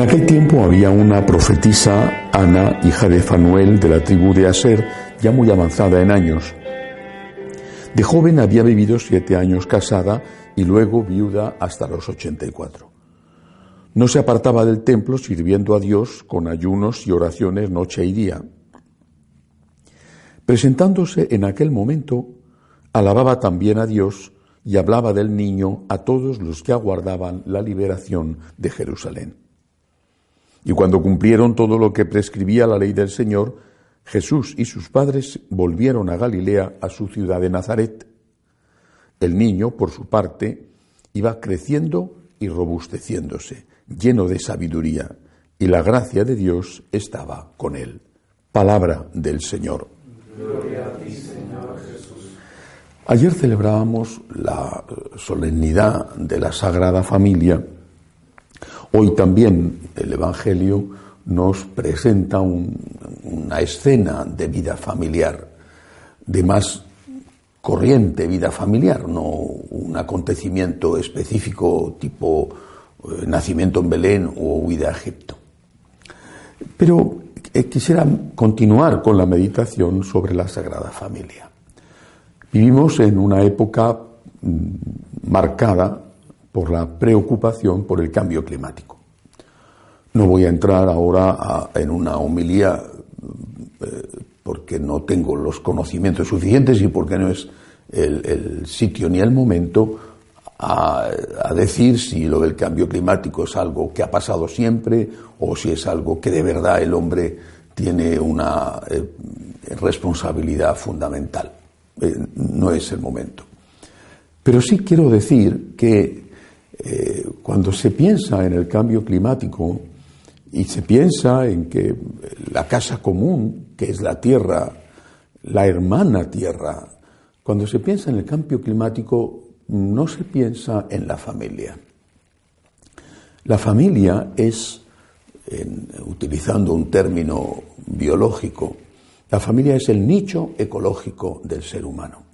En aquel tiempo había una profetisa, Ana, hija de Fanuel, de la tribu de Aser, ya muy avanzada en años. De joven había vivido siete años casada y luego viuda hasta los ochenta y cuatro. No se apartaba del templo sirviendo a Dios con ayunos y oraciones noche y día. Presentándose en aquel momento, alababa también a Dios y hablaba del niño a todos los que aguardaban la liberación de Jerusalén. Y cuando cumplieron todo lo que prescribía la ley del Señor, Jesús y sus padres volvieron a Galilea, a su ciudad de Nazaret. El niño, por su parte, iba creciendo y robusteciéndose, lleno de sabiduría, y la gracia de Dios estaba con él. Palabra del Señor. Gloria a ti, Señor Jesús. Ayer celebrábamos la solemnidad de la Sagrada Familia Hoy también el Evangelio nos presenta una escena de vida familiar, de más corriente vida familiar, no un acontecimiento específico tipo eh, nacimiento en Belén o huida a Egipto. Pero eh, quisiera continuar con la meditación sobre la Sagrada Familia. Vivimos en una época mm, marcada por la preocupación por el cambio climático. No voy a entrar ahora en una homilía eh, porque no tengo los conocimientos suficientes y porque no es el, sitio ni el momento a, decir si lo del cambio climático es algo que ha pasado siempre o si es algo que de verdad el hombre tiene una eh, responsabilidad fundamental. Eh, no es el momento. Pero sí quiero decir que eh, cuando se piensa en el cambio climático y se piensa en que la casa común, que es la tierra, la hermana tierra, cuando se piensa en el cambio climático no se piensa en la familia. La familia es, utilizando un término biológico, la familia es el nicho ecológico del ser humano.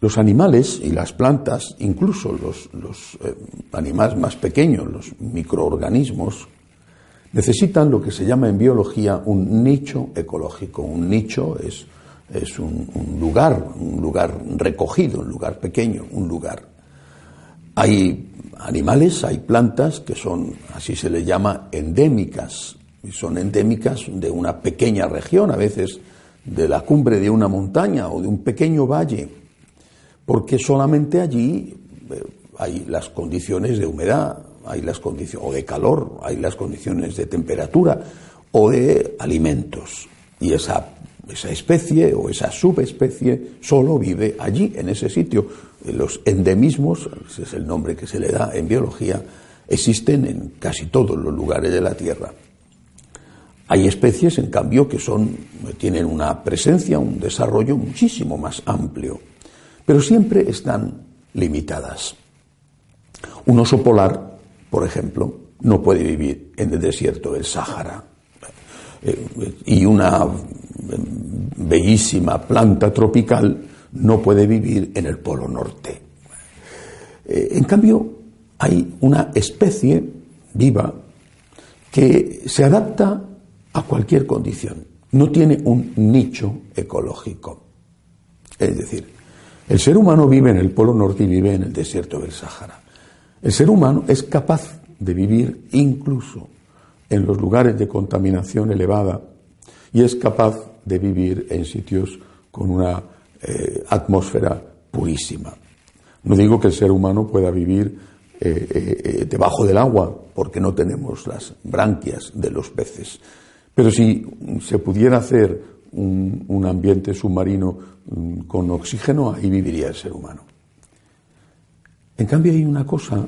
Los animales y las plantas, incluso los, eh, animales más pequeños, los microorganismos, necesitan lo que se llama en biología un nicho ecológico. Un nicho es, es un, lugar, un lugar recogido, un lugar pequeño, un lugar. Hay animales, hay plantas que son, así se les llama, endémicas. Son endémicas de una pequeña región, a veces de la cumbre de una montaña o de un pequeño valle porque solamente allí eh, hay las condiciones de humedad, hay las condiciones, o de calor, hay las condiciones de temperatura o de alimentos. Y esa, esa especie o esa subespecie solo vive allí, en ese sitio. Los endemismos, ese es el nombre que se le da en biología, existen en casi todos los lugares de la Tierra. Hay especies, en cambio, que son, tienen una presencia, un desarrollo muchísimo más amplio pero siempre están limitadas. Un oso polar, por ejemplo, no puede vivir en el desierto del Sáhara. Eh, y una bellísima planta tropical no puede vivir en el Polo Norte. Eh, en cambio, hay una especie viva que se adapta a cualquier condición. No tiene un nicho ecológico. Es decir, el ser humano vive en el Polo Norte y vive en el desierto del Sáhara. El ser humano es capaz de vivir incluso en los lugares de contaminación elevada y es capaz de vivir en sitios con una eh, atmósfera purísima. No digo que el ser humano pueda vivir eh, eh, debajo del agua porque no tenemos las branquias de los peces, pero si se pudiera hacer un, ambiente submarino mm, con oxígeno, ahí viviría el ser humano. En cambio hay una cosa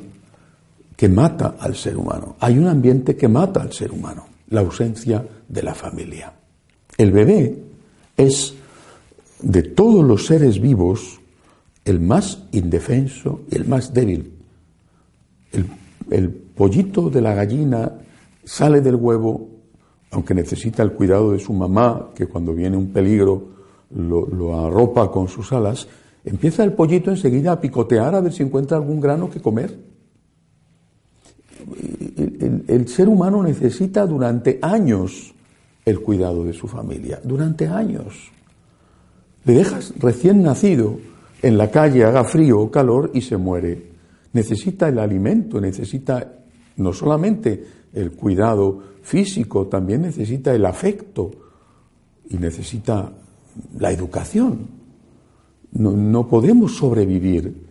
que mata al ser humano, hay un ambiente que mata al ser humano, la ausencia de la familia. El bebé es, de todos los seres vivos, el más indefenso y el más débil. El, el pollito de la gallina sale del huevo aunque necesita el cuidado de su mamá, que cuando viene un peligro lo, arropa con sus alas, empieza el pollito enseguida a picotear a ver si encuentra algún grano que comer. el, ser humano necesita durante años el cuidado de su familia, durante años. Le dejas recién nacido en la calle, haga frío o calor y se muere. Necesita el alimento, necesita no solamente el cuidado físico, también necesita el afecto y necesita la educación. No, podemos sobrevivir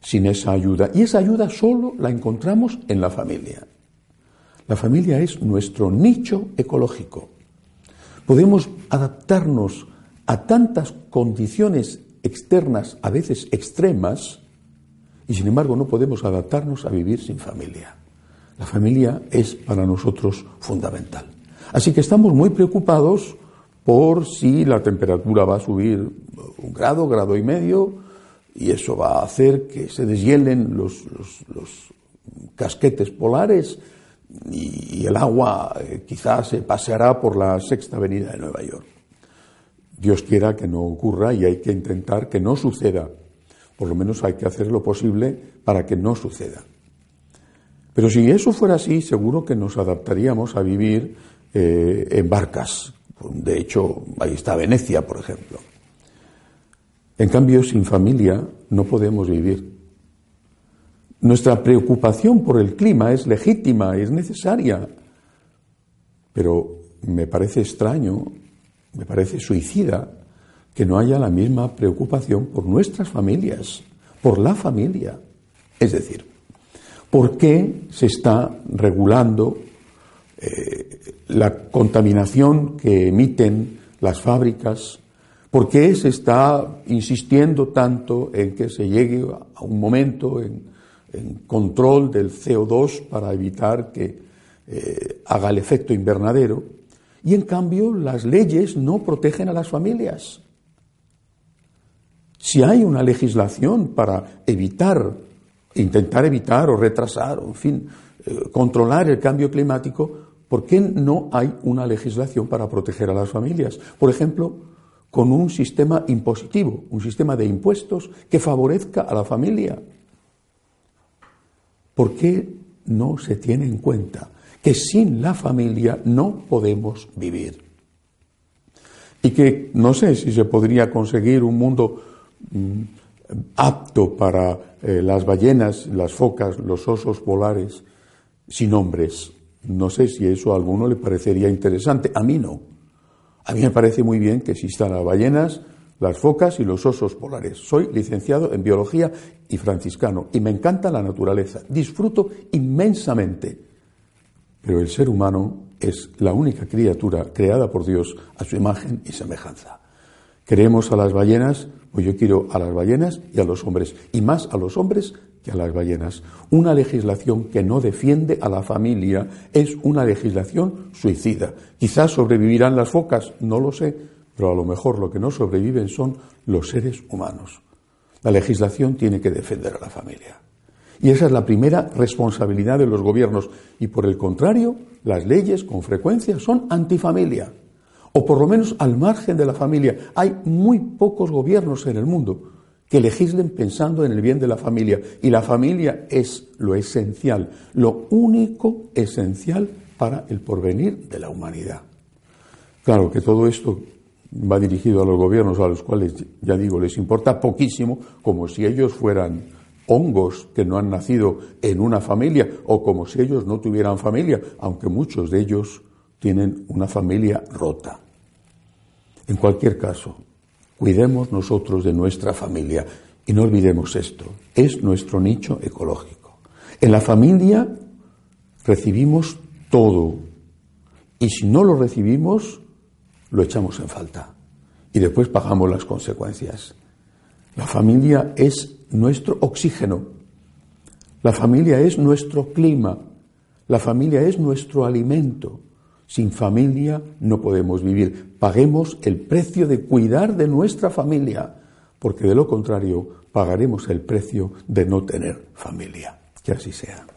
sin esa ayuda. Y esa ayuda solo la encontramos en la familia. La familia es nuestro nicho ecológico. Podemos adaptarnos a tantas condiciones externas, a veces extremas, y sin embargo no podemos adaptarnos a vivir sin familia. La familia es para nosotros fundamental. Así que estamos muy preocupados por si la temperatura va a subir un grado, grado y medio, y eso va a hacer que se deshielen los, casquetes polares y, el agua eh, quizás se paseará por la sexta avenida de Nueva York. Dios quiera que no ocurra y hay que intentar que no suceda. Por lo menos hay que hacer lo posible para que no suceda. Pero si eso fuera así, seguro que nos adaptaríamos a vivir eh, en barcas. De hecho, ahí está Venecia, por ejemplo. En cambio, sin familia no podemos vivir. Nuestra preocupación por el clima es legítima, es necesaria, pero me parece extraño, me parece suicida que no haya la misma preocupación por nuestras familias, por la familia. Es decir, ¿por qué se está regulando eh, la contaminación que emiten las fábricas, ¿Por qué se está insistiendo tanto en que se llegue a un momento en, control del CO2 para evitar que eh, haga el efecto invernadero? Y en cambio las leyes no protegen a las familias. Si hay una legislación para evitar, intentar evitar o retrasar, o en fin, eh, controlar el cambio climático, ¿por qué no hay una legislación para proteger a las familias? Por ejemplo, con un sistema impositivo, un sistema de impuestos que favorezca a la familia. ¿Por qué no se tiene en cuenta que sin la familia no podemos vivir? Y que no sé si se podría conseguir un mundo mm, apto para eh, las ballenas, las focas, los osos polares sin hombres. No sé si eso a alguno le parecería interesante. A mí no. A mí me parece muy bien que existan las ballenas, las focas y los osos polares. Soy licenciado en biología y franciscano y me encanta la naturaleza. Disfruto inmensamente. Pero el ser humano es la única criatura creada por Dios a su imagen y semejanza. Queremos a las ballenas, pues yo quiero a las ballenas y a los hombres, y más a los hombres que a las ballenas. Una legislación que no defiende a la familia es una legislación suicida. Quizás sobrevivirán las focas, no lo sé, pero a lo mejor lo que no sobreviven son los seres humanos. La legislación tiene que defender a la familia. Y esa es la primera responsabilidad de los gobiernos. Y por el contrario, las leyes con frecuencia son antifamilia. O por lo menos al margen de la familia. Hay muy pocos gobiernos en el mundo que legislen pensando en el bien de la familia. Y la familia es lo esencial, lo único esencial para el porvenir de la humanidad. Claro que todo esto va dirigido a los gobiernos a los cuales, ya digo, les importa poquísimo, como si ellos fueran hongos que no han nacido en una familia o como si ellos no tuvieran familia, aunque muchos de ellos tienen una familia rota. En cualquier caso, Cuidemos nosotros de nuestra familia y no olvidemos esto, es nuestro nicho ecológico. En la familia recibimos todo y si no lo recibimos, lo echamos en falta y después pagamos las consecuencias. La familia es nuestro oxígeno, la familia es nuestro clima, la familia es nuestro alimento, sin familia no podemos vivir. Paguemos el precio de cuidar de nuestra familia, porque de lo contrario pagaremos el precio de no tener familia. Que así sea.